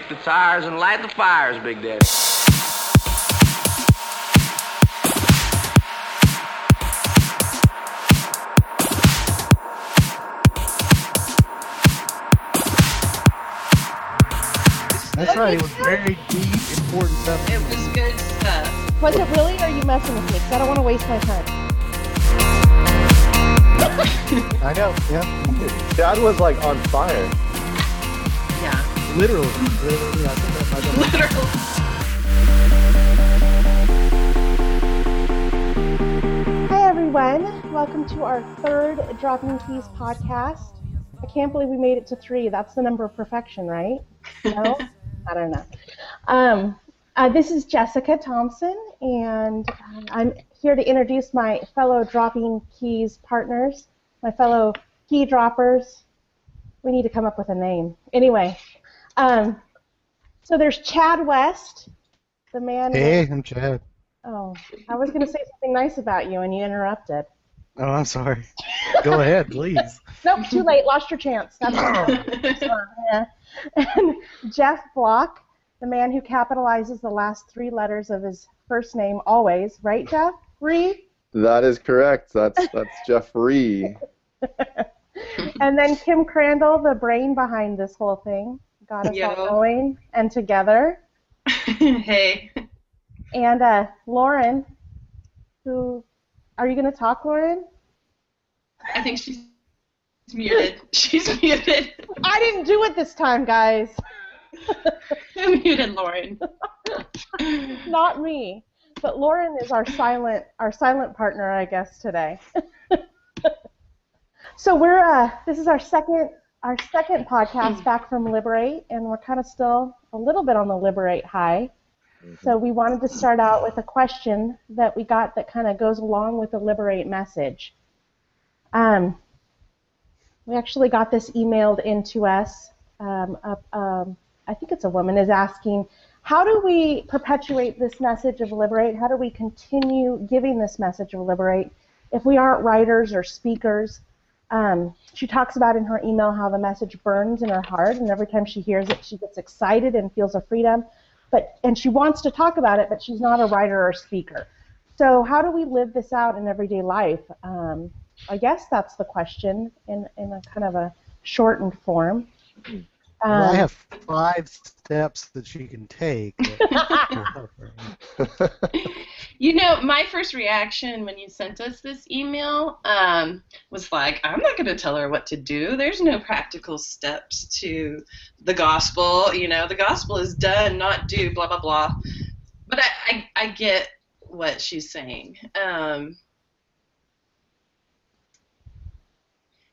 kick the tires and light the fires, Big Daddy. That's right. It was very deep, important stuff. It was good stuff. Was it really, or are you messing with me? Because I don't want to waste my time. I know. Yeah. Dad was like on fire. Literally. Literally. I think that might Literally. Hi, everyone. Welcome to our third Dropping Keys podcast. I can't believe we made it to three. That's the number of perfection, right? No? I don't know. Um, uh, this is Jessica Thompson, and I'm here to introduce my fellow Dropping Keys partners, my fellow key droppers. We need to come up with a name. Anyway, um, so there's Chad West, the man. Hey, I'm Chad. Oh, I was going to say something nice about you, and you interrupted. Oh, I'm sorry. Go ahead, please. Nope, too late. Lost your chance. That's all. yeah. And Jeff Block, the man who capitalizes the last three letters of his first name always, right, Jeff? Ree? That is correct. That's that's Jeffrey. and then Kim Crandall, the brain behind this whole thing, got us Yo. all going and together. hey. And uh, Lauren, who are you going to talk, Lauren? I think she's muted. She's muted. I didn't do it this time, guys. muted Lauren. Not me. But Lauren is our silent our silent partner, I guess, today. so we're uh this is our second our second podcast back from Liberate and we're kind of still a little bit on the Liberate high. So we wanted to start out with a question that we got that kind of goes along with the Liberate message. Um, we actually got this emailed into us. Um, um, I think it's a woman is asking, how do we perpetuate this message of liberate? How do we continue giving this message of liberate if we aren't writers or speakers? Um, she talks about in her email how the message burns in her heart, and every time she hears it, she gets excited and feels a freedom. But and she wants to talk about it, but she's not a writer or speaker. So how do we live this out in everyday life? Um, I guess that's the question in in a kind of a shortened form. Well, I Um, have five steps that she can take. You know, my first reaction when you sent us this email um, was like, I'm not going to tell her what to do. There's no practical steps to the gospel. You know, the gospel is done, not do, blah, blah, blah. But I, I, I get what she's saying. Um,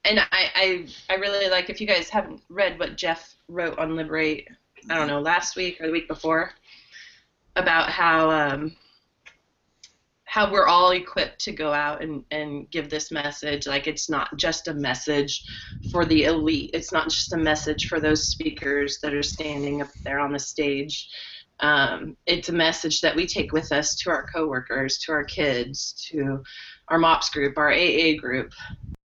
and I, I, I really like, if you guys haven't read what Jeff wrote on Liberate, I don't know, last week or the week before, about how. Um, how we're all equipped to go out and, and give this message. Like it's not just a message for the elite. It's not just a message for those speakers that are standing up there on the stage. Um, it's a message that we take with us to our coworkers, to our kids, to our MOPS group, our AA group.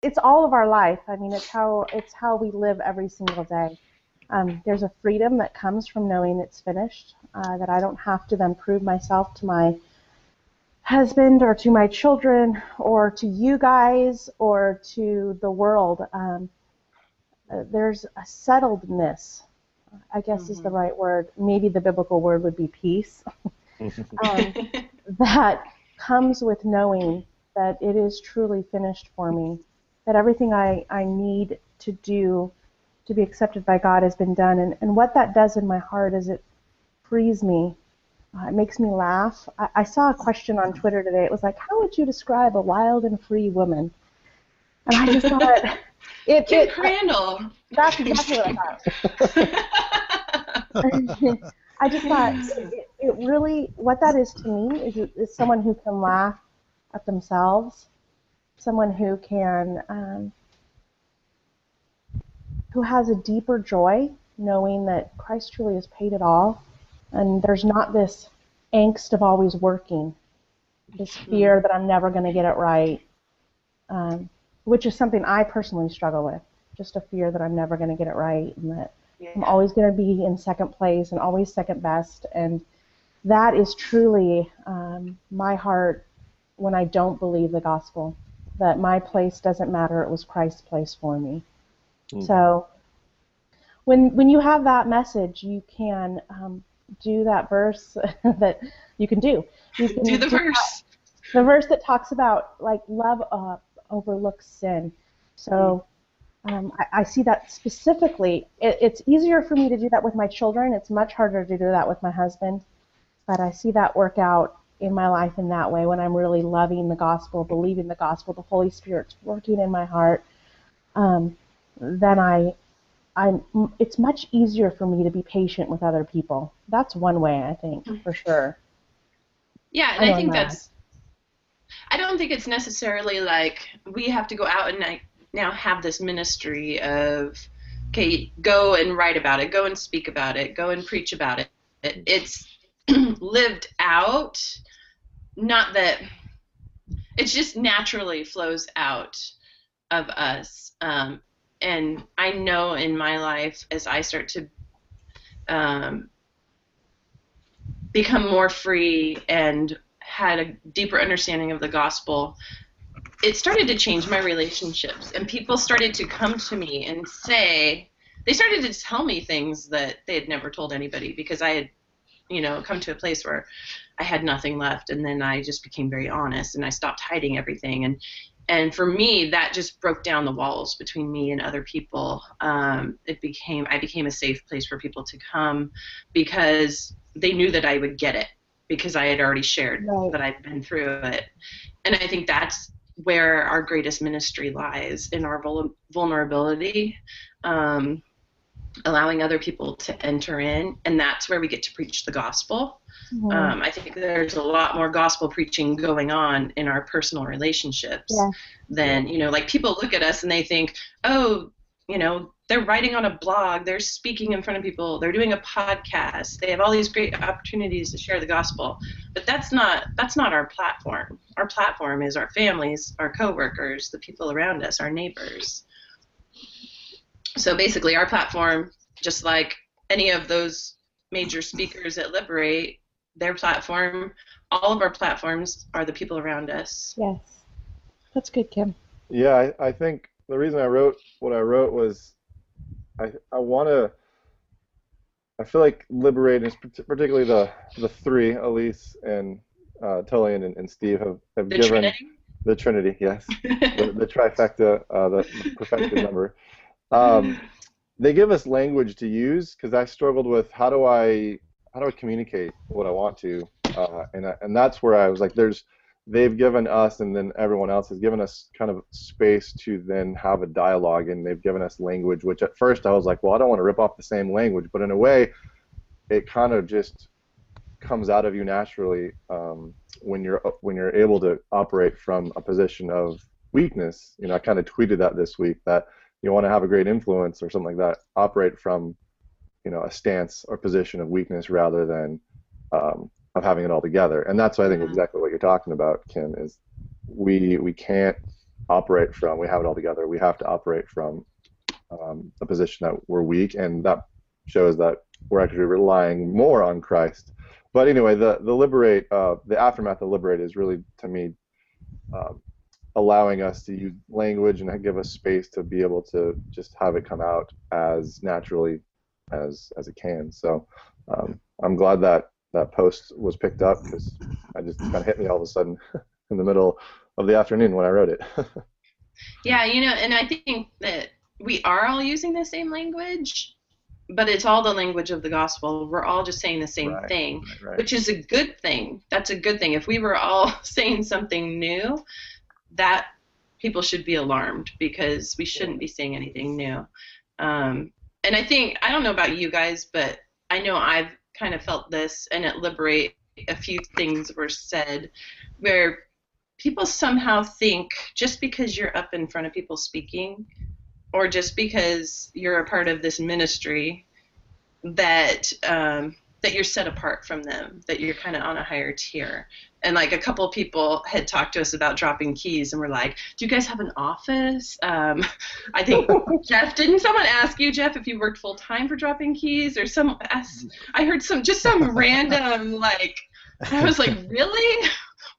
It's all of our life. I mean, it's how it's how we live every single day. Um, there's a freedom that comes from knowing it's finished. Uh, that I don't have to then prove myself to my husband or to my children or to you guys or to the world. Um, there's a settledness. I guess is the right word. Maybe the biblical word would be peace. um, that comes with knowing that it is truly finished for me, that everything I, I need to do to be accepted by God has been done. And, and what that does in my heart is it frees me. Uh, it makes me laugh. I, I saw a question on Twitter today. It was like, how would you describe a wild and free woman? And I just thought, it, Kim it, Crandall. that's exactly what I thought. I just thought it, it really, what that is to me is, is someone who can laugh at themselves, someone who can, um, who has a deeper joy knowing that Christ truly has paid it all, and there's not this angst of always working, this fear that I'm never going to get it right, um, which is something I personally struggle with, just a fear that I'm never going to get it right, and that I'm always going to be in second place and always second best. And that is truly um, my heart when I don't believe the gospel, that my place doesn't matter, it was Christ's place for me. Mm. So when, when you have that message, you can um, do that verse that you can do. You can Do the that- verse. the verse that talks about like love uh, overlooks sin. So um, I, I see that specifically. It, it's easier for me to do that with my children. It's much harder to do that with my husband. But I see that work out in my life in that way when I'm really loving the gospel, believing the gospel, the Holy Spirit's working in my heart. Um, then I, I'm. It's much easier for me to be patient with other people. That's one way I think for sure. Yeah, and I I, think that. that's. I don't think it's necessarily like we have to go out and like now have this ministry of, okay, go and write about it, go and speak about it, go and preach about it. It- It's lived out, not that. It just naturally flows out of us, um, and I know in my life as I start to. Um, become more free and had a deeper understanding of the gospel, it started to change my relationships. And people started to come to me and say, they started to tell me things that they had never told anybody because I had, you know, come to a place where I had nothing left. And then I just became very honest and I stopped hiding everything. And and for me, that just broke down the walls between me and other people. Um, it became I became a safe place for people to come because they knew that I would get it because I had already shared Right. that I've been through it. And I think that's where our greatest ministry lies in our vul- vulnerability, um, allowing other people to enter in, and that's where we get to preach the gospel. Mhm. Um, I think there's a lot more gospel preaching going on in our personal relationships Yeah. than you know, like people look at us and they think, oh, you know, they're writing on a blog, they're speaking in front of people, they're doing a podcast, they have all these great opportunities to share the gospel. But that's not that's not our platform. Our platform is our families, our coworkers, the people around us, our neighbors. So basically, our platform, just like any of those major speakers at Liberate, their platform, all of our platforms are the people around us. Yes. That's good, Kim. Yeah, I, I think the reason I wrote what I wrote was I I want to. I feel like Liberate, is particularly the the three, Elyse and uh, Tullian and, and Steve, have, have The given Trinity. the Trinity, yes, the, the trifecta, uh, the, the perfected number. Um, they give us language to use because I struggled with how do I how do I communicate what I want to, uh, and I, and that's where I was like, there's they've given us and then everyone else has given us kind of space to then have a dialogue and they've given us language which at first I was like well I don't want to rip off the same language but in a way it kind of just comes out of you naturally um, when you're when you're able to operate from a position of weakness. You know I kind of tweeted that this week that you want to have a great influence or something like that operate from you know a stance or position of weakness rather than um, of having it all together. And that's I think exactly what you're talking about, Kim, is we we can't operate from we have it all together. We have to operate from um, a position that we're weak, and that shows that we're actually relying more on Christ. But anyway, the the liberate uh, the aftermath of liberate is really to me um, allowing us to use language and give us space to be able to just have it come out as naturally as as it can. So um, I'm glad that that post was picked up because I just kind of hit me all of a sudden in the middle of the afternoon when I wrote it. Yeah, you know, and I think that we are all using the same language, but it's all the language of the gospel. We're all just saying the same Right, thing, right. which is a good thing. That's a good thing. If we were all saying something new, that people should be alarmed because we shouldn't be seeing anything new. Um, and I think I don't know about you guys, but I know I've kind of felt this, and at Liberate, a few things were said where people somehow think just because you're up in front of people speaking or just because you're a part of this ministry that um, that you're set apart from them, that you're kind of on a higher tier. And like a couple of people had talked to us about dropping keys, and we're like, "Do you guys have an office?" Um, I think Jeff, didn't someone ask you, Jeff, if you worked full time for dropping keys, or some? I heard some just some random like. I was like, really?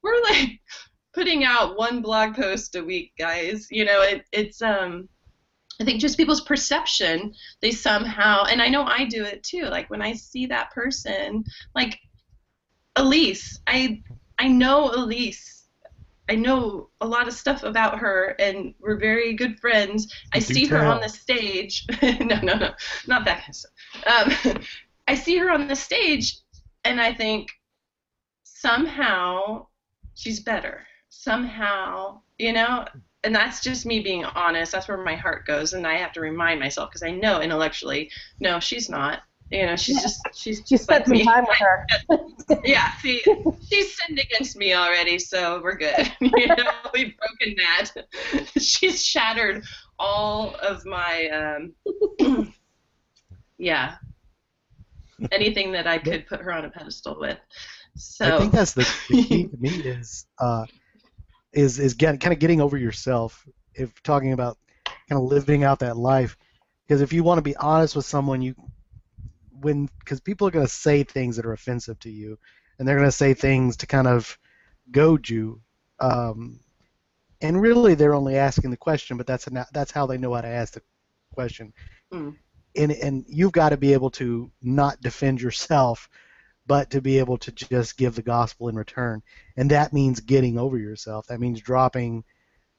We're like putting out one blog post a week, guys. You know, it, it's um I think just people's perception, they somehow, and I know I do it too. Like when I see that person, like Elyse, I I know Elyse. I know a lot of stuff about her, and we're very good friends. I Do see her on the stage. no, no, no, not that kind of stuff. Um, I see her on the stage, and I think somehow she's better. Somehow, you know, and that's just me being honest. That's where my heart goes, and I have to remind myself because I know intellectually, no, she's not. You know, she's Yeah. just she's You just spent like some me. time with her. yeah, see, she's sinned against me already, so we're good. you know, we've broken that. she's shattered all of my um, yeah, anything that I could put her on a pedestal with. So I think that's the, the key to me is uh, is is get, kind of getting over yourself. If talking about kind of living out that life, because if you want to be honest with someone, you when because people are going to say things that are offensive to you, and they're going to say things to kind of goad you. Um, and really, they're only asking the question, but that's not, that's how they know how to ask the question. Mm. And and you've got to be able to not defend yourself, but to be able to just give the gospel in return. And that means getting over yourself. That means dropping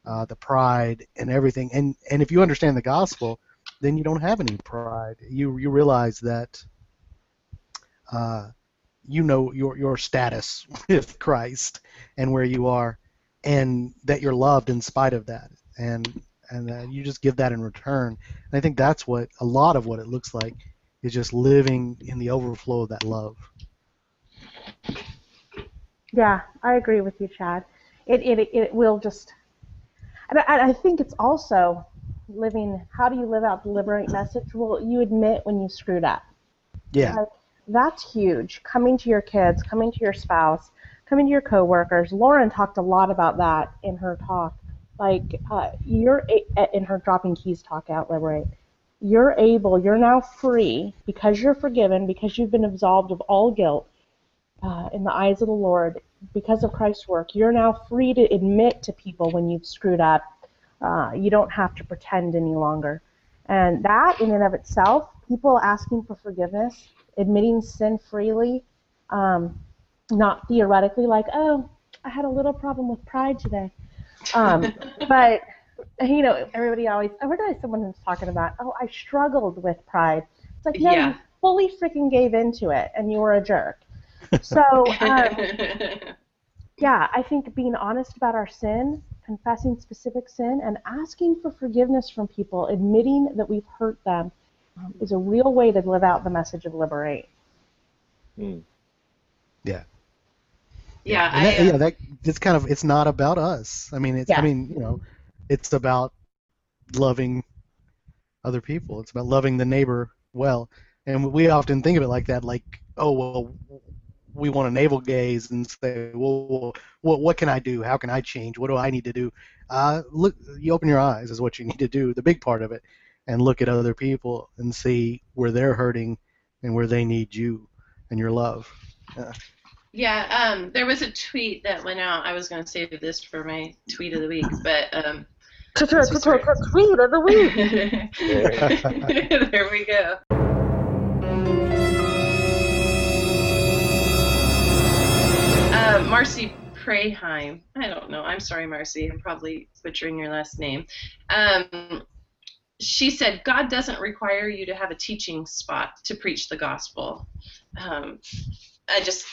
uh, the pride and everything. And and if you understand the gospel, then you don't have any pride. You you realize that uh, you know your your status with Christ and where you are, and that you're loved in spite of that. And and uh, you just give that in return. And I think that's what a lot of what it looks like is just living in the overflow of that love. Yeah, I agree with you, Chad. It it it will just, and I, I think it's also living. How do you live out the liberate message? Well, you admit when you screwed up. Yeah. Like, that's huge. Coming to your kids, coming to your spouse, coming to your coworkers. Lauren talked a lot about that in her talk. Like uh, you're a- in her dropping keys talk out liberate. You're able. You're now free because you're forgiven because you've been absolved of all guilt uh, in the eyes of the Lord because of Christ's work. You're now free to admit to people when you've screwed up. Uh, you don't have to pretend any longer. And that, in and of itself, people asking for forgiveness, admitting sin freely, um, not theoretically like, oh, I had a little problem with pride today. Um, but, you know, everybody always, I heard someone who's talking about, oh, I struggled with pride. It's like, no, Yeah. you fully freaking gave into it and you were a jerk. So, um, yeah, I think being honest about our sin, confessing specific sin, and asking for forgiveness from people, admitting that we've hurt them, um, is a real way to live out the message of liberate. Hmm. yeah, And that, I, uh, yeah, that it's kind of it's not about us. I mean, it's Yeah. I mean, you know, it's about loving other people. It's about loving the neighbor well. And we often think of it like that, like, oh well, we want to navel gaze and say, well, what what can I do? How can I change? What do I need to do? Uh, look, you open your eyes is what you need to do. The big part of it, and look at other people and see where they're hurting and where they need you and your love. Yeah, um, there was a tweet that went out. I was going to save this for my tweet of the week, but um, Tweet of the week. there we go. Uh, Marcy Preheim. I don't know. I'm sorry, Marcy. I'm probably butchering your last name. Um, she said, God doesn't require you to have a teaching spot to preach the gospel. Um, I just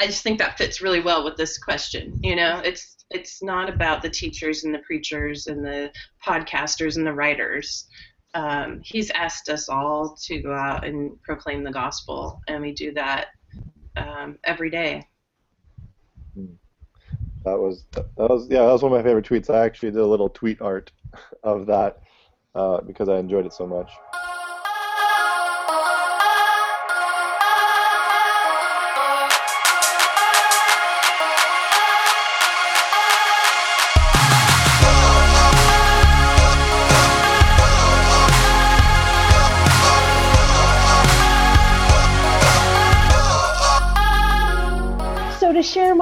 I just think that fits really well with this question. You know, it's it's not about the teachers and the preachers and the podcasters and the writers. Um, he's asked us all to go out and proclaim the gospel, and we do that um, every day. That was that was yeah that was one of my favorite tweets. I actually did a little tweet art of that uh, because I enjoyed it so much.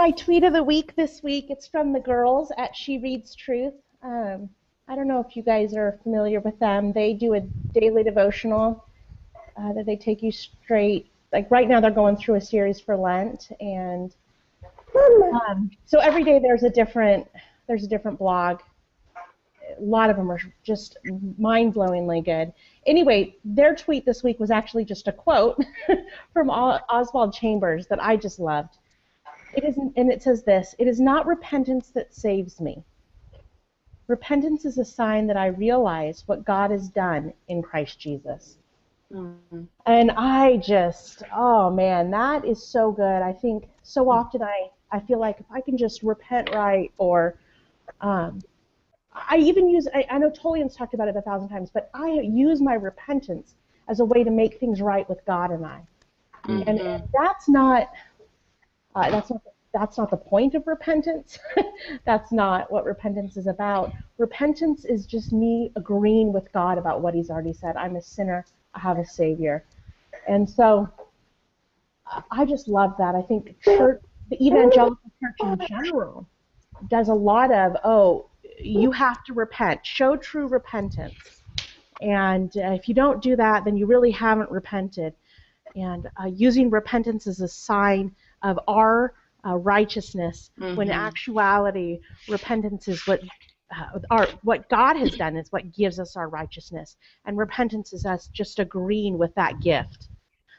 My tweet of the week this week. It's from the girls at She Reads Truth. Um, I don't know if you guys are familiar with them. They do a daily devotional uh, that they take you straight. Like right now, they're going through a series for Lent, and um, so every day there's a different there's a different blog. A lot of them are just mind-blowingly good. Anyway, their tweet this week was actually just a quote from Oswald Chambers that I just loved. It is, and it says this: "It is not repentance that saves me. Repentance is a sign that I realize what God has done in Christ Jesus." Mm-hmm. And I just, oh man, that is so good. I think so often I, I feel like if I can just repent right, or um, I even use, I, I know Tullian's talked about it a thousand times, but I use my repentance as a way to make things right with God and I. Mm-hmm. And, and that's not, uh, that's not that's not the point of repentance. that's not what repentance is about. Repentance is just me agreeing with God about what He's already said. I'm a sinner I have a savior. And so I just love that. I think church, the evangelical church in general does a lot of, oh, you have to repent, show true repentance. And uh, if you don't do that, then you really haven't repented. And uh, using repentance as a sign of our uh, righteousness, mm-hmm. when in actuality, repentance is what uh, our what God has done is what gives us our righteousness, and repentance is us just agreeing with that gift.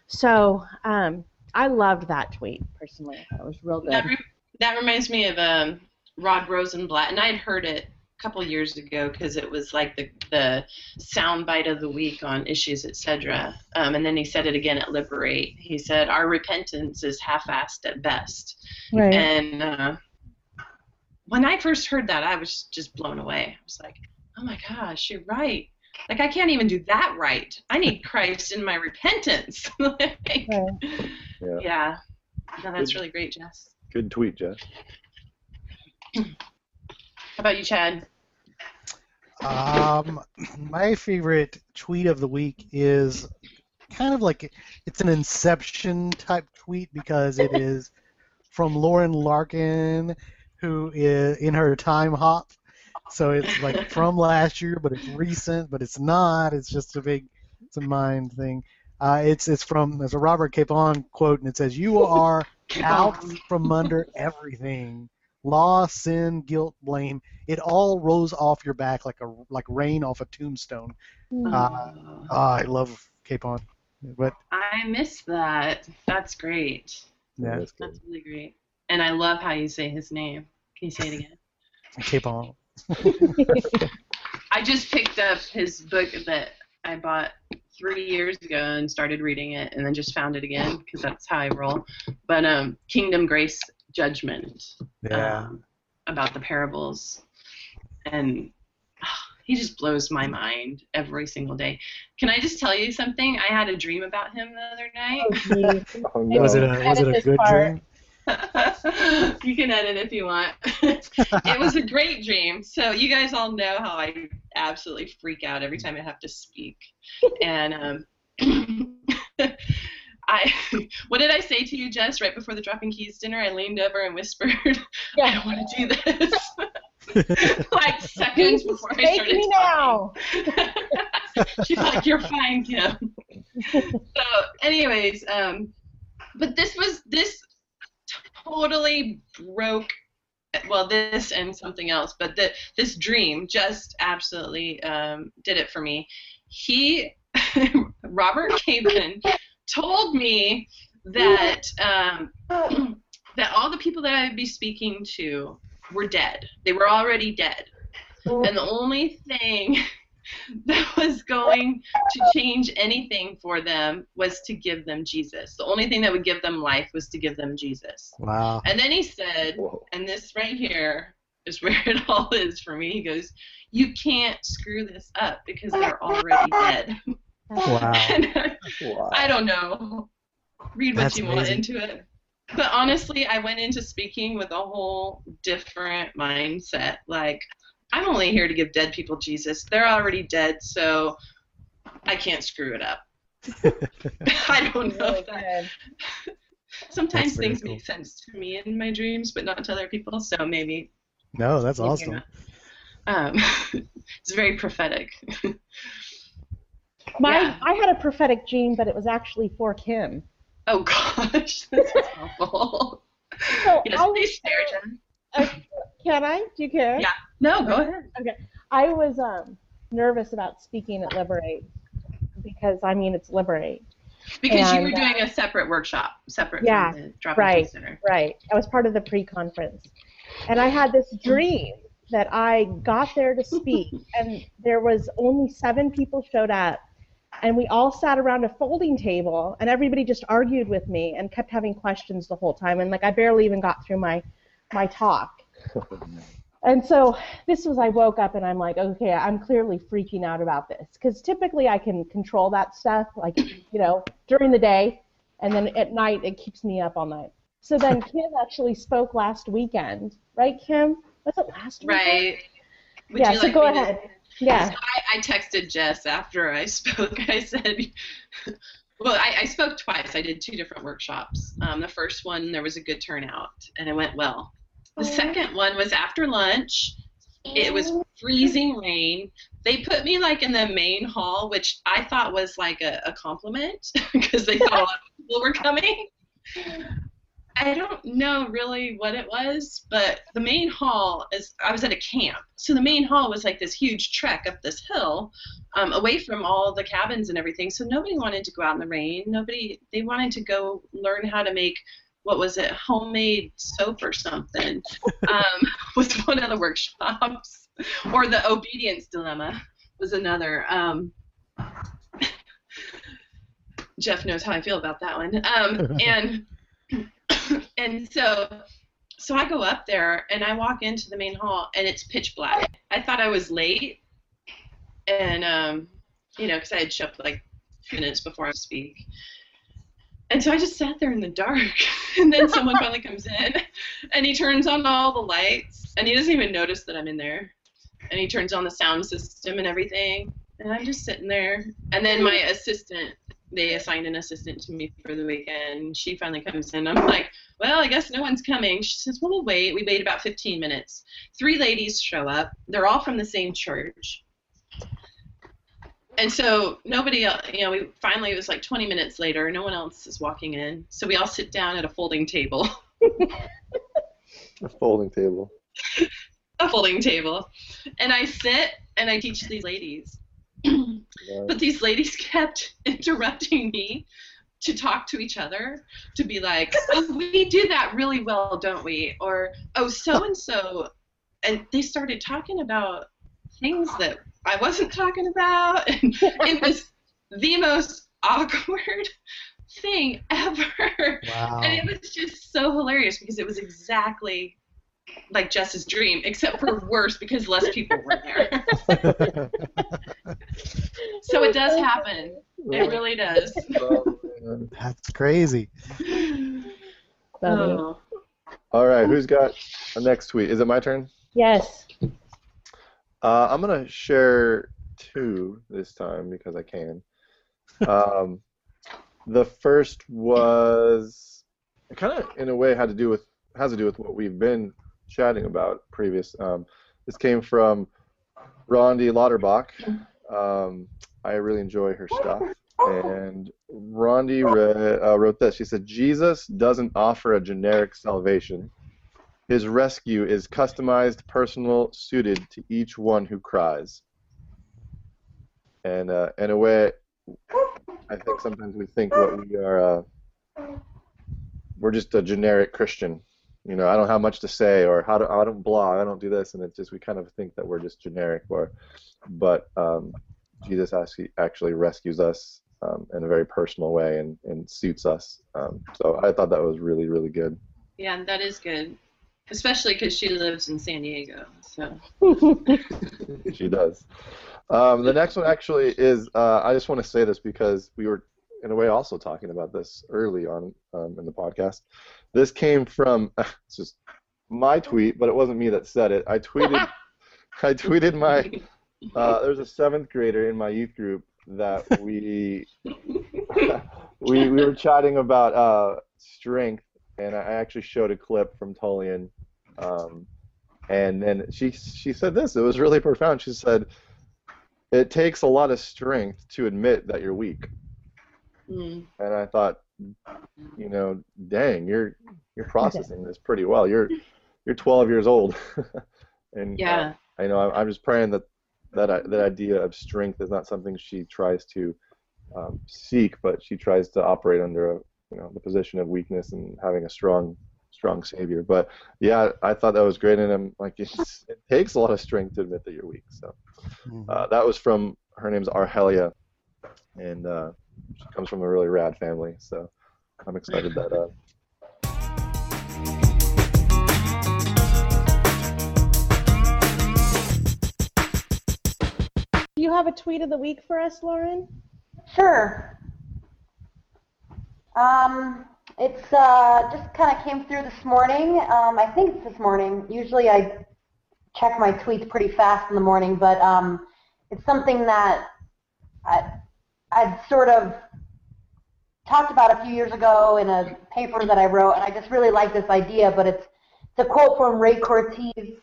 So um, I loved that tweet personally. That was real good. That, re- that reminds me of um, Rod Rosenbladt, and I had heard it couple years ago because it was like the the soundbite of the week on issues, etc. Um, and then he said it again at Liberate. He said our repentance is half-assed at best, right. and uh, when I first heard that, I was just blown away. I was like, oh my gosh, you're right. Like I can't even do that right. I need Christ in my repentance. like, yeah. yeah. No, that's really great, Jess. Good tweet, Jess. How about you, Chad? Um, my favorite tweet of the week is kind of like it's an Inception type tweet because it is from Lauren Larkin who is in her time hop. So it's like from last year, but it's recent, but it's not. It's just a big, it's a mind thing. Uh, it's it's from there's a Robert Capon quote, and it says, "You are out from under everything, law, sin, guilt, blame. It all rolls off your back like a like rain off a tombstone." Uh, oh, I love Capon, but I miss that. That's great. Yeah, that's, that's really great and I love how you say his name. Can you say it again? Keep on. I just picked up his book that I bought three years ago and started reading it, and then just found it again because that's how I roll. But um, Kingdom Grace Judgment. Yeah. Um, about the parables, and oh, he just blows my mind every single day. Can I just tell you something? I had a dream about him the other night. Oh, oh, no. Was it a was it a good part. dream? you can edit if you want. it was a great dream. So you guys all know how I absolutely freak out every time I have to speak. And um, I, what did I say to you, Jess, right before the dropping keys dinner? I leaned over and whispered, yeah. "I don't want to do this." like seconds before I started me talking. now. She's like, "You're fine, Kim." so, anyways, um, but this was this totally broke well this and something else but the, this dream just absolutely um, did it for me he robert Capon told me that um, that all the people that i'd be speaking to were dead they were already dead and the only thing that was going to change anything for them was to give them Jesus. The only thing that would give them life was to give them Jesus. Wow. And then he said, Whoa. and this right here is where it all is for me. He goes, You can't screw this up because they're already dead. Wow. wow. I don't know. Read what That's you amazing. want into it. But honestly, I went into speaking with a whole different mindset. Like, I'm only here to give dead people Jesus. They're already dead, so I can't screw it up. I don't know that. sometimes things cool. make sense to me in my dreams, but not to other people. So maybe No, that's awesome. Um, it's very prophetic. My, Yeah. I had a prophetic dream, but it was actually for Kim. oh gosh, this is awful. So Yes, please share, Jen. uh, can I? Do you care? Yeah. No, go ahead. Okay. I was um, nervous about speaking at Liberate because I mean it's Liberate. Because you And, were uh, doing a separate workshop, separate Yeah, from the drop-in right. center. Right. I was part of the pre-conference, and I had this dream that I got there to speak, and there was only seven people showed up, and we all sat around a folding table, and everybody just argued with me and kept having questions the whole time, and like I barely even got through my my talk. And so this was I woke up and I'm like, okay, I'm clearly freaking out about this because typically I can control that stuff, like you know, during the day, and then at night it keeps me up all night. So then Kim actually spoke last weekend, right, Kim? Was it last weekend? Right. Would yeah. you so like go me to- ahead. Yeah. So I, I texted Jess after I spoke. I said, well, I, I spoke twice. I did two different workshops. Um, the first one, there was a good turnout, and it went well. The second one was after lunch. It was freezing rain. They put me like in the main hall, which I thought was like a, a compliment because they thought a lot of people were coming. I don't know really what it was, but the main hall is. I was at a camp, so the main hall was like this huge trek up this hill, um, away from all the cabins and everything. So nobody wanted to go out in the rain. Nobody. They wanted to go learn how to make what was it, homemade soap or something. um, was one of the workshops, or the obedience dilemma was another. Um, Jeff knows how I feel about that one. Um, and and so so I go up there and I walk into the main hall and it's pitch black. I thought I was late, and um, you know, because I had showed up like few minutes before I speak. And so I just sat there in the dark, and then someone finally comes in, and he turns on all the lights, and he doesn't even notice that I'm in there, and he turns on the sound system and everything, and I'm just sitting there, and then my assistant, they assigned an assistant to me for the weekend. She finally comes in. I'm like, well, I guess no one's coming. She says, well, we'll wait. We wait about 15 minutes. Three ladies show up. They're all from the same church. And so nobody else, you know, we finally, it was like 20 minutes later, no one else is walking in. So we all sit down at a folding table, A folding table. a folding table. And I sit and I teach these ladies. But these ladies kept interrupting me to talk to each other, to be like, oh, we do that really well, don't we? Or, oh, so and so. And they started talking about things that I wasn't talking about. And it was the most awkward thing ever. Wow. And it was just so hilarious because it was exactly like Jess's dream, except for worse because less people were there. so it does happen. It really does. That's crazy. Oh. All right, who's got a next tweet? Is it my turn? Yes. Uh, I'm gonna share two this time because I can. Um, the first was kind of in a way had to do with has to do with what we've been chatting about previous. Um, this came from Rondi Lauterbach. Um, I really enjoy her stuff. And Rondi re- uh, wrote this. She said, Jesus doesn't offer a generic salvation. His rescue is customized, personal, suited to each one who cries. And uh, in a way, I think sometimes we think what we are, uh, we're just a generic Christian. You know, I don't have much to say, or how do I don't blog, I don't do this, and it's just we kind of think that we're just generic. Or, but um, Jesus actually actually rescues us um, in a very personal way and, and suits us. Um, so I thought that was really really good. Yeah, that is good. Especially because she lives in San Diego. So she does. Um, the next one actually is uh, I just want to say this because we were in a way also talking about this early on um, in the podcast. This came from it's just my tweet, but it wasn't me that said it. I tweeted I tweeted my uh, there's a seventh grader in my youth group that we we we were chatting about uh, strength and I actually showed a clip from Tullian, um, and then she she said this. It was really profound. She said, "It takes a lot of strength to admit that you're weak." Mm. And I thought, you know, dang, you're you're processing this pretty well. You're you're 12 years old, and uh, Yeah. I know I'm, I'm just praying that that i- that idea of strength is not something she tries to um, seek, but she tries to operate under a you know the position of weakness and having a strong strong savior. But yeah, I thought that was great, and I'm like, it's, it takes a lot of strength to admit that you're weak. So Mhm. uh, that was from her name's Arhelia, and uh, she comes from a really rad family. So I'm excited that uh, Do you have a tweet of the week for us, Lauren? Sure. Um, it's uh, just kind of came through this morning. Um, I think it's this morning. Usually I check my tweets pretty fast in the morning, but um, it's something that I, I'd sort of talked about a few years ago in a paper that I wrote, and I just really like this idea, but it's, it's a quote from Ray Cortez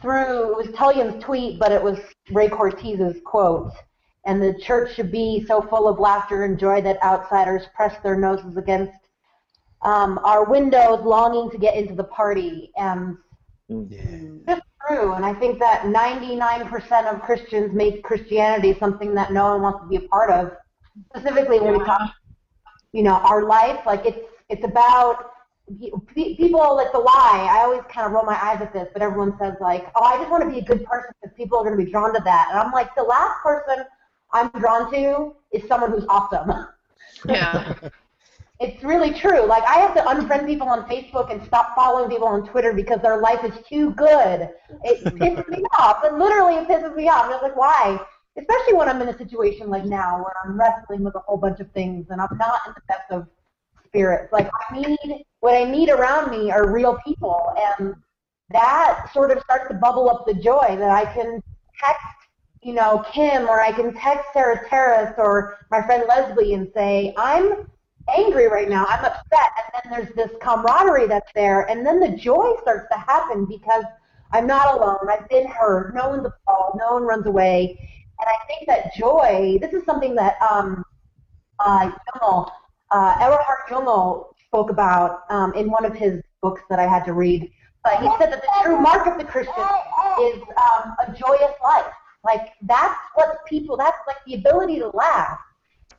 through, it was Tullian's tweet, but it was Ray Cortez's quote and the church should be so full of laughter and joy that outsiders press their noses against um, our windows, longing to get into the party. And Yeah. it's true, and I think that 99% of Christians make Christianity something that no one wants to be a part of. Specifically, when we talk, you know, our life, like it's it's about people like the lie. I always kind of roll my eyes at this, but everyone says like, "Oh, I just want to be a good person because people are going to be drawn to that." And I'm like, the last person I'm drawn to is someone who's awesome. Yeah. It's really true. Like I have to unfriend people on Facebook and stop following people on Twitter because their life is too good. It pisses me off. It literally it pisses me off. And I was like, why? Especially when I'm in a situation like now where I'm wrestling with a whole bunch of things and I'm not in the best of spirits. Like I need what I need around me are real people and that sort of starts to bubble up the joy that I can text, you know, Kim or I can text Sarah Terrace or my friend Leslie and say, I'm angry right now. I'm upset. And then there's this camaraderie that's there. And then the joy starts to happen because I'm not alone. I've been heard. No one's appalled. No one runs away. And I think that joy, this is something that um, uh, Jomo, uh, Everhard Jomo spoke about um, in one of his books that I had to read. But he said that the true mark of the Christian is um, a joyous life. Like that's what people, that's like the ability to laugh.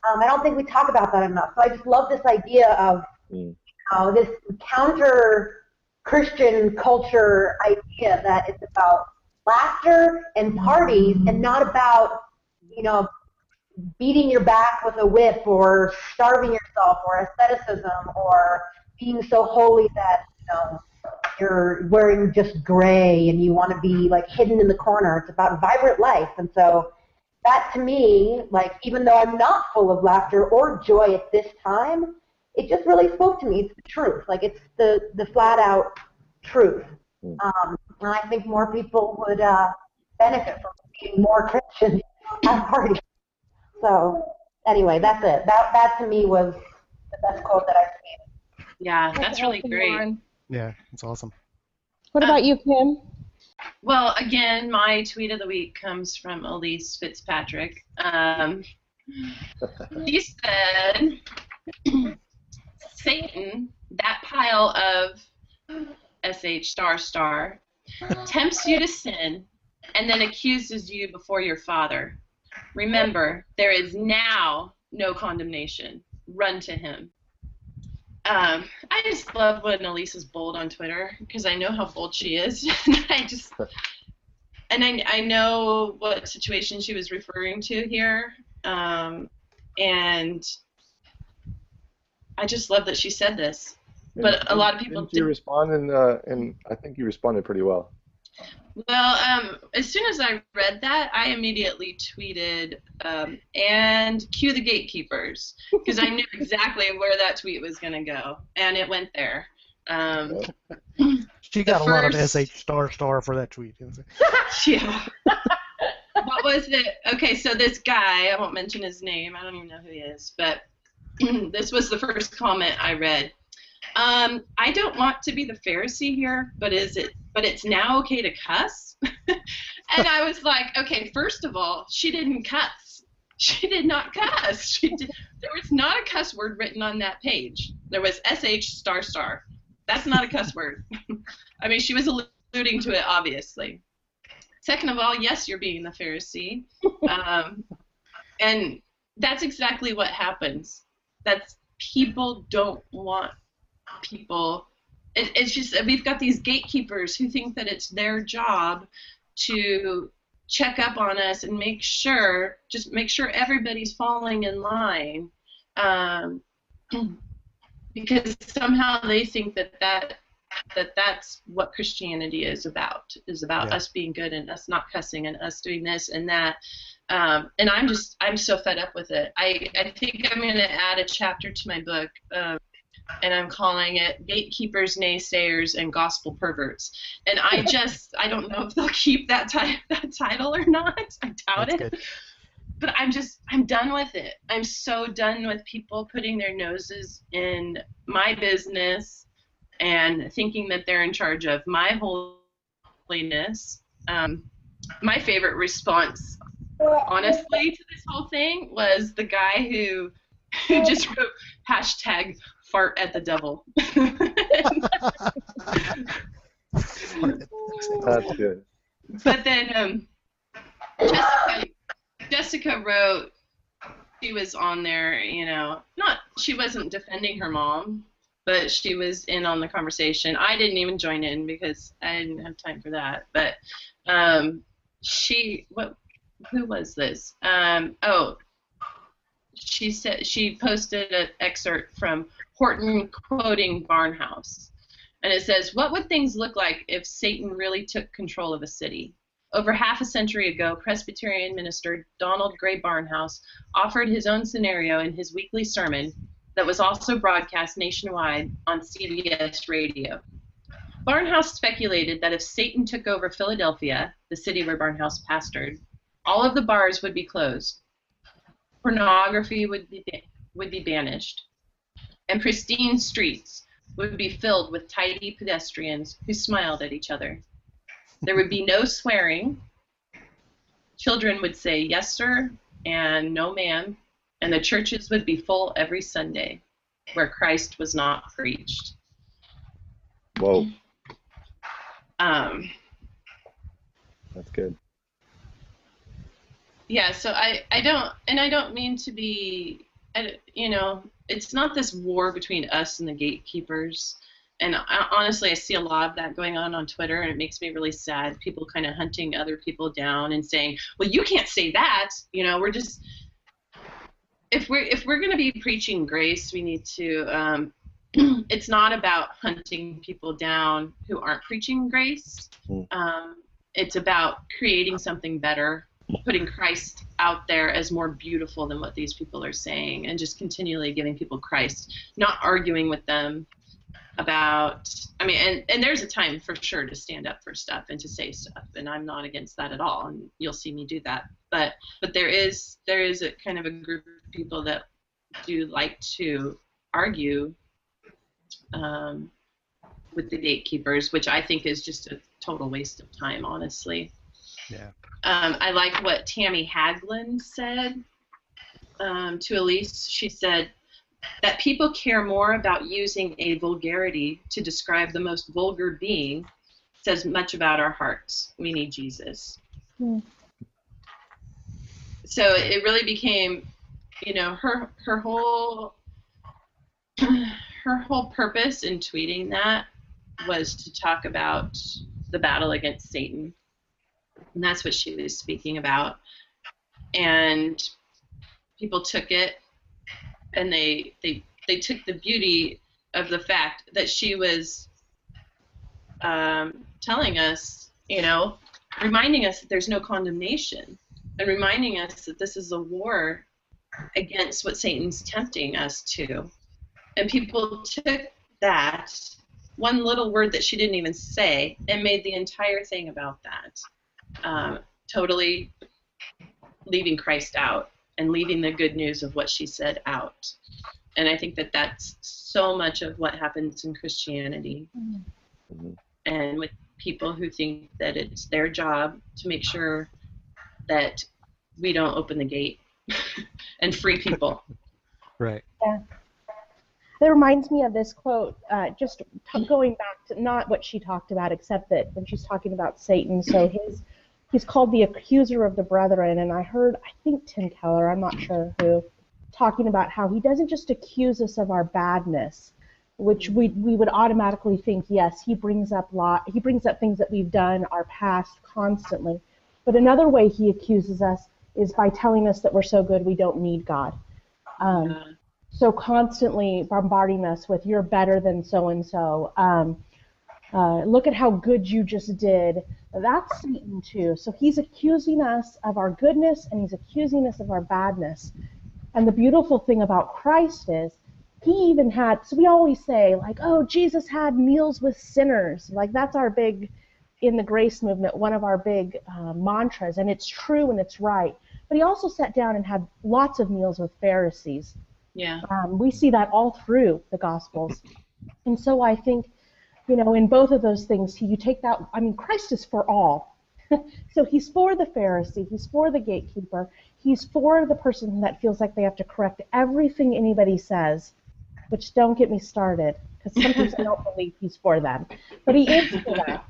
Um, I don't think we talk about that enough. So I just love this idea of Mm. uh, this counter Christian culture idea that it's about laughter and parties and not about, you know, beating your back with a whip or starving yourself or asceticism or being so holy that, you know, you're wearing just gray and you want to be like hidden in the corner. It's about vibrant life. And so that to me, like even though I'm not full of laughter or joy at this time, it just really spoke to me. It's the truth. Like it's the the flat out truth. Mm. Um, and I think more people would uh, benefit from being more Christian at parties. So anyway, that's it. That that to me was the best quote that I've seen. Yeah, that's really great. Yeah, it's awesome. What about you, Kim? Well, again, my tweet of the week comes from Elyse Fitzpatrick. Um, she said, Satan, that pile of sh star star, tempts you to sin and then accuses you before your Father. Remember, there is now no condemnation. Run to him. Um, I just love when Elyse is bold on Twitter because I know how bold she is. I just and I, I know what situation she was referring to here, um, and I just love that she said this. But a lot of people Didn't you respond? And uh, and I think you responded pretty well. Well, um, as soon as I read that, I immediately tweeted um, and cue the gatekeepers because I knew exactly where that tweet was going to go, and it went there. Um, She got a lot of sh star star for that tweet. she? yeah. what was it? Okay, so this guy, I won't mention his name. I don't even know who he is, but this was the first comment I read. Um, I don't want to be the Pharisee here, but is it? But it's now okay to cuss. and I was like, okay, first of all, she didn't cuss. She did not cuss. She did, there was not a cuss word written on that page. There was sh star star. That's not a cuss word. I mean, she was alluding to it, obviously. Second of all, yes, you're being the Pharisee. Um, and that's exactly what happens. That's people don't want people. It, it's just we've got these gatekeepers who think that it's their job to check up on us and make sure, just make sure everybody's falling in line, um, because somehow they think that that that that's what Christianity is about is about Yeah. us being good and us not cussing and us doing this and that. Um, and I'm just I'm so fed up with it. I I think I'm going to add a chapter to my book. Um, and I'm calling it Gatekeepers, Naysayers, and Gospel Perverts. And I just, I don't know if they'll keep that, ti- that title or not. I doubt That's it good. but I'm just I'm done with it. I'm so done with people putting their noses in my business and thinking that they're in charge of my holiness. Um, my favorite response, honestly, to this whole thing was the guy who who just wrote hashtag fart at the devil. That's good. but then um, Jessica, Jessica wrote she was on there, you know, not she wasn't defending her mom, but she was in on the conversation. I didn't even join in because I didn't have time for that. But um, she what who was this? Um, oh, she said she posted an excerpt from Horton quoting Barnhouse. And it says, What would things look like if Satan really took control of a city? Over half a century ago, Presbyterian minister Donald Grey Barnhouse offered his own scenario in his weekly sermon that was also broadcast nationwide on CBS radio. Barnhouse speculated that if Satan took over Philadelphia, the city where Barnhouse pastored, all of the bars would be closed. Pornography would be, would be banished. And pristine streets would be filled with tidy pedestrians who smiled at each other. There would be no swearing. Children would say yes, sir, and no, ma'am. And the churches would be full every Sunday where Christ was not preached. Whoa, Um, that's good. yeah, so I, I don't, and I don't mean to be, I, you know, it's not this war between us and the gatekeepers. And I, honestly, I see a lot of that going on on Twitter, and it makes me really sad. People kind of hunting other people down and saying, "Well, you can't say that." You know, we're just if we're if we're going to be preaching grace, we need to. Um, it's not about hunting people down who aren't preaching grace. Mm. Um, it's about creating something better, putting Christ out there as more beautiful than what these people are saying, and just continually giving people Christ, not arguing with them about i mean and, and there's a time for sure to stand up for stuff and to say stuff and i'm not against that at all and you'll see me do that but but there is there is a kind of a group of people that do like to argue um, with the gatekeepers which i think is just a total waste of time honestly Yeah. Um, i like what tammy haglund said um, to elyse she said that people care more about using a vulgarity to describe the most vulgar being says much about our hearts. We need Jesus. Hmm. So it really became, you know, her her whole her whole purpose in tweeting that was to talk about the battle against Satan. And that's what she was speaking about. And people took it and they they they took the beauty of the fact that she was um, telling us, you know, reminding us that there's no condemnation, and reminding us that this is a war against what Satan's tempting us to. And people took that one little word that she didn't even say and made the entire thing about that. Um, totally leaving Christ out and leaving the good news of what she said out. And I think that that's so much of what happens in Christianity. Mhm. And with people who think that it's their job to make sure that we don't open the gate and free people. Right. Yeah. It reminds me of this quote, uh, just t- going back to not what she talked about, except that when she's talking about Satan, so his he's called the accuser of the brethren, and I heard I think Tim Keller, I'm not sure who, talking about how he doesn't just accuse us of our badness, which we we would automatically think yes, he brings up lot he brings up things that we've done, our past constantly, but another way he accuses us is by telling us that we're so good we don't need God. Um, so constantly bombarding us with you're better than so and so. Look at how good you just did. That's Satan too. So he's accusing us of our goodness and he's accusing us of our badness. And the beautiful thing about Christ is he even had. So we always say like, oh, Jesus had meals with sinners. Like that's our big in the grace movement, one of our big uh, mantras, and it's true and it's right. But he also sat down and had lots of meals with Pharisees. yeah. Um, we see that all through the Gospels. And so I think, you know, in both of those things, you take that, I mean, Christ is for all. so he's for the Pharisee, he's for the gatekeeper, he's for the person that feels like they have to correct everything anybody says, which don't get me started, because sometimes I don't believe he's for them. But he is for that.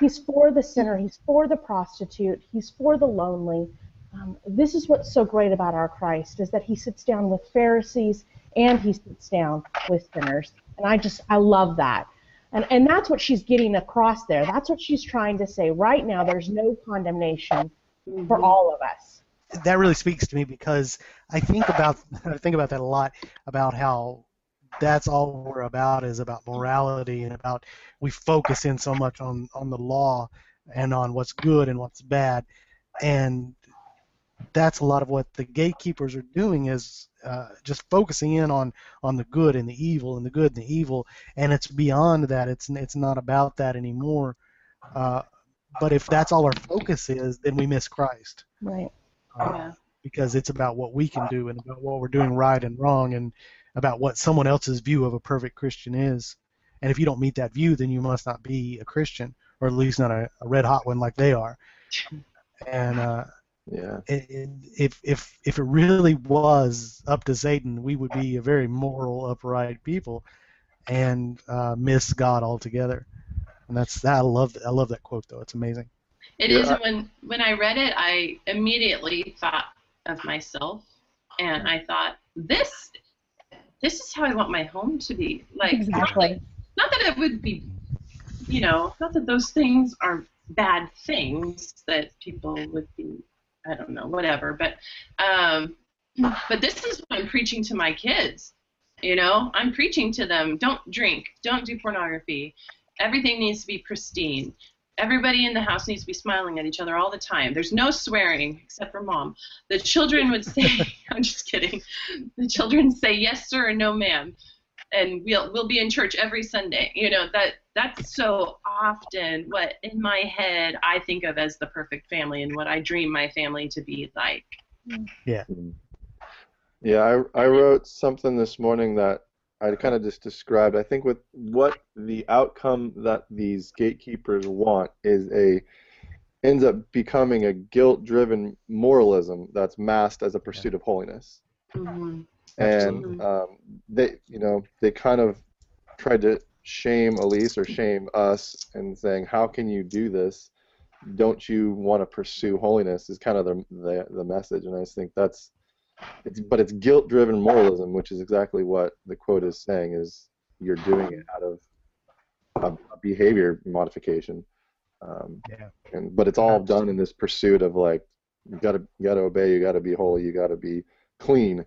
He's for the sinner, he's for the prostitute, he's for the lonely. Um, this is what's so great about our Christ is that he sits down with Pharisees and he sits down with sinners, and I just I love that, and and that's what she's getting across there. That's what she's trying to say right now. There's no condemnation for mm-hmm. all of us. that really speaks to me because I think about I think about that a lot about how that's all we're about is about morality and about we focus in so much on on the law and on what's good and what's bad and that's a lot of what the gatekeepers are doing is uh, just focusing in on on the good and the evil and the good and the evil and it's beyond that it's it's not about that anymore uh, but if that's all our focus is then we miss Christ Right. uh, Yeah. because it's about what we can do and about what we're doing right and wrong and about what someone else's view of a perfect Christian is. And if you don't meet that view, then you must not be a Christian, or at least not a, a red hot one like they are. And uh, Yeah. it, it, if if if it really was up to Satan, we would be a very moral, upright people, and uh, miss God altogether. And that's that. I love I love that quote though. It's amazing. It Yeah, is. When when I read it, I immediately thought of myself, and I thought this this is how I want my home to be. Like Exactly. that, not that it would be, you know, not that those things are bad things that people would be. I don't know, whatever. But um, but this is what I'm preaching to my kids. You know, I'm preaching to them. Don't drink. Don't do pornography. Everything needs to be pristine. Everybody in the house needs to be smiling at each other all the time. There's no swearing except for mom. The children would say, I'm just kidding. The children say yes sir or no ma'am. And we'll we'll be in church every Sunday. You know, that that's so often what in my head I think of as the perfect family and what I dream my family to be like. Yeah, Yeah, I, I wrote something this morning that I kind of just described. I think with what the outcome that these gatekeepers want is a ends up becoming a guilt-driven moralism that's masked as a pursuit of holiness. Mm-hmm. And um, they, you know, they kind of tried to shame Elyse or shame us and saying, "How can you do this? Don't you want to pursue holiness?" Is kind of the the, the message, and I just think that's it's but it's guilt-driven moralism, which is exactly what the quote is saying. Is you're doing it out of a, a behavior modification, um, Yeah. and but it's all done in this pursuit of like you gotta you gotta obey, you gotta be holy, you gotta be clean,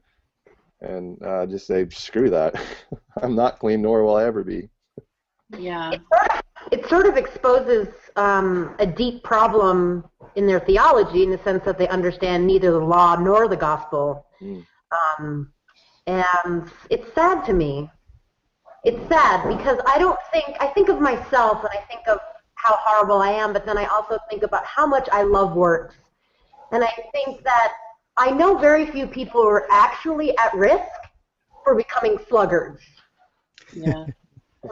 and uh, just say screw that. I'm not clean, nor will I ever be. Yeah. it sort of exposes um, a deep problem in their theology in the sense that they understand neither the law nor the gospel. Mm. Um, and it's sad to me. It's sad because I don't think, I think of myself and I think of how horrible I am, but then I also think about how much I love works. And I think that I know very few people who are actually at risk, we're becoming sluggards. Yeah.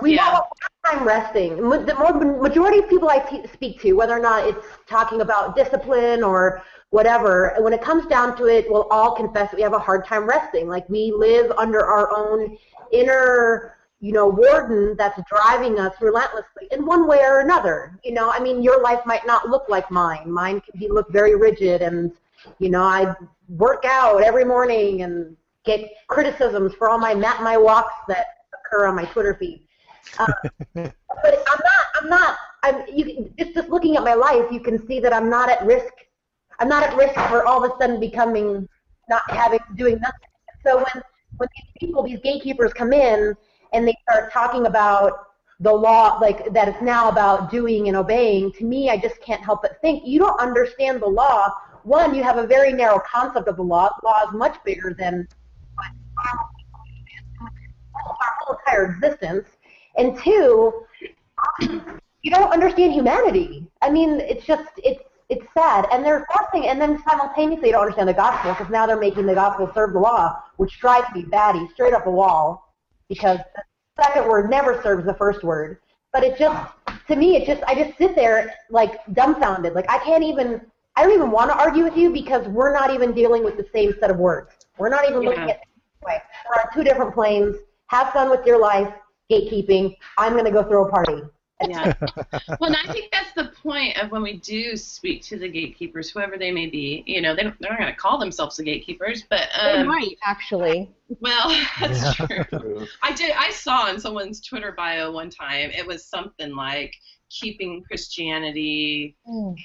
We Yeah. have a hard time resting. The more, majority of people I speak to, whether or not it's talking about discipline or whatever, when it comes down to it, we'll all confess that we have a hard time resting. Like we live under our own inner, you know, warden that's driving us relentlessly in one way or another. You know, I mean, your life might not look like mine. Mine can be look very rigid, and you know, I work out every morning and get criticisms for all my mat my walks that occur on my Twitter feed. Uh, but I'm not. I'm not. I'm. You just just looking at my life, you can see that I'm not at risk. I'm not at risk for all of a sudden becoming not having doing nothing. So when when these people, these gatekeepers, come in and they start talking about the law, like that it's now about doing and obeying, to me, I just can't help but think you don't understand the law. One, you have a very narrow concept of the law. The law is much bigger than our whole entire existence. And two, you don't understand humanity. I mean, it's just it's it's sad, and they're forcing, and then simultaneously you don't understand the gospel because now they're making the gospel serve the law, which drives me batty straight up the wall because the second word never serves the first word. But it just to me, it just I just sit there like dumbfounded, like I can't even. I don't even want to argue with you because we're not even dealing with the same set of words. We're not even looking Yeah. at the same way. We're on two different planes. Have fun with your life, gatekeeping. I'm going to go throw a party. Yeah. well, and I think that's the point of when we do speak to the gatekeepers, whoever they may be. You know, they don't, they're not going to call themselves the gatekeepers, but They um, might actually. well, that's Yeah. true. I did. I saw in someone's Twitter bio one time. It was something like keeping Christianity. Mm.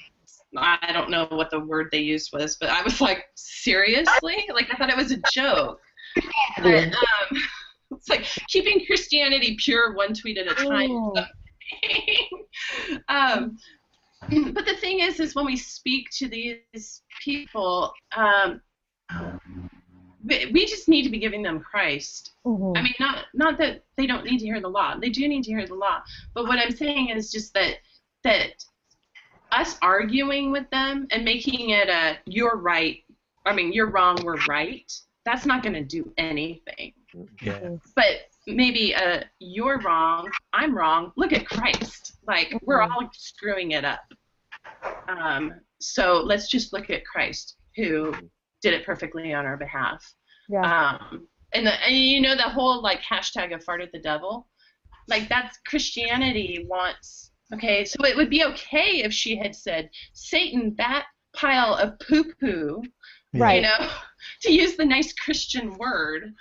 I don't know what the word they used was, but I was like, seriously? Like I thought it was a joke. But, um, it's like keeping Christianity pure, one tweet at a time. Mm. um, but the thing is, is when we speak to these people, um, we, just need to be giving them Christ. Mhm. I mean, not not that they don't need to hear the law. They do need to hear the law. But what I'm saying is just that that us arguing with them and making it a you're right. I mean, you're wrong. We're right. That's not going to do anything. Yeah. But maybe uh, you're wrong. I'm wrong. Look at Christ. Like we're all screwing it up. Um, so let's just look at Christ, who did it perfectly on our behalf. Yeah. Um, and, the, and you know the whole like hashtag of fart farted the devil, like that's Christianity wants. Okay, so it would be okay if she had said, "Satan, that pile of poo poo," Right. you know, to use the nice Christian word.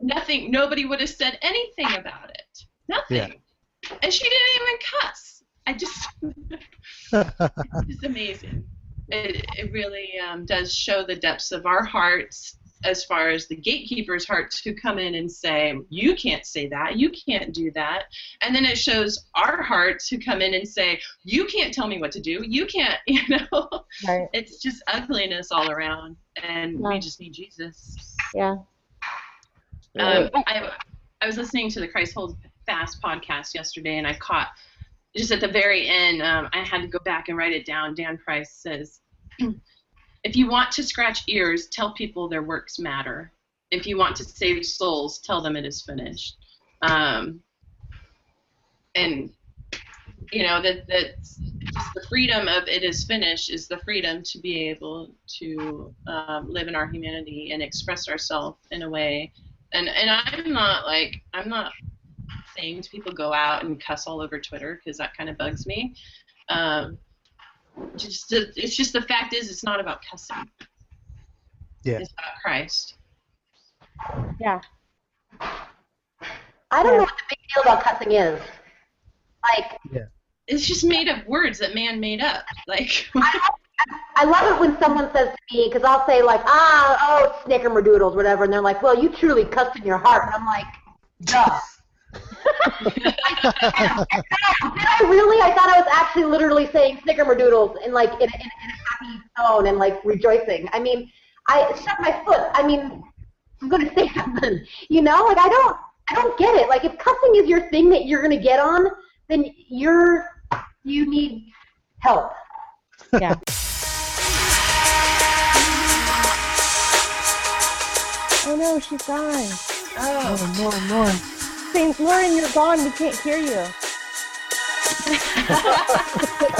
Nothing. Nobody would have said anything about it. Nothing. And she didn't even cuss. I just. it's amazing. It, it really um, does show the depths of our hearts as far as the gatekeepers' hearts who come in and say, You can't say that, you can't do that. And then it shows our hearts who come in and say, You can't tell me what to do, you can't, you know. Right. It's just ugliness all around, and Yeah. we just need Jesus. Yeah. Um, I, I was listening to the Christ Hold Fast podcast yesterday, and I caught just at the very end. Um, I had to go back and write it down. Dan Price says, "If you want to scratch ears, tell people their works matter. If you want to save souls, tell them it is finished." Um, and you know that that the freedom of it is finished is the freedom to be able to um, live in our humanity and express ourselves in a way and and I'm not like I'm not saying to people go out and cuss all over Twitter because that kind of bugs me. Um, just the, it's just the fact is it's not about cussing. Yeah. It's about Christ. Yeah. I don't know what the big deal about cussing is. Like, Yeah. It's just made up words that man made up. Like I love it when someone says to me, because I'll say like, ah, oh, snickermadoodles, whatever, and they're like, well, you truly cussed in your heart, and I'm like, duh. Did I really? I thought I was actually literally saying snickermadoodles in like in, in, a- in a happy tone and like rejoicing. I mean, I shut my foot. I mean, I'm gonna say something. You know, like I don't, I don't get it. Like if cussing is your thing that you're gonna get on, then you're, you need help. Yeah. Oh no, she's gone. Oh. Oh, Lauren, Lauren. Saying, Lauren, you're gone. We can't hear you.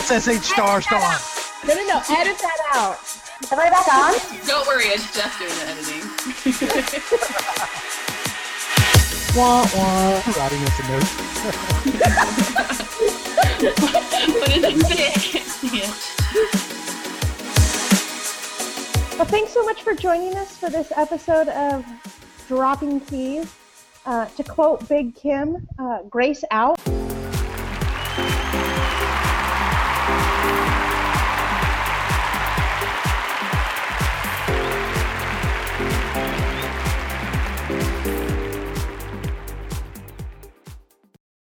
SSH star star. No, no, no. Edit that out. Am I back on? Don't worry, it's Jeff doing the editing. Wah, wah. Writing us a note. Put it in the yeah. Well, thanks so much for joining us for this episode of Dropping Keys. Uh, to quote Big Kim, uh, grace out.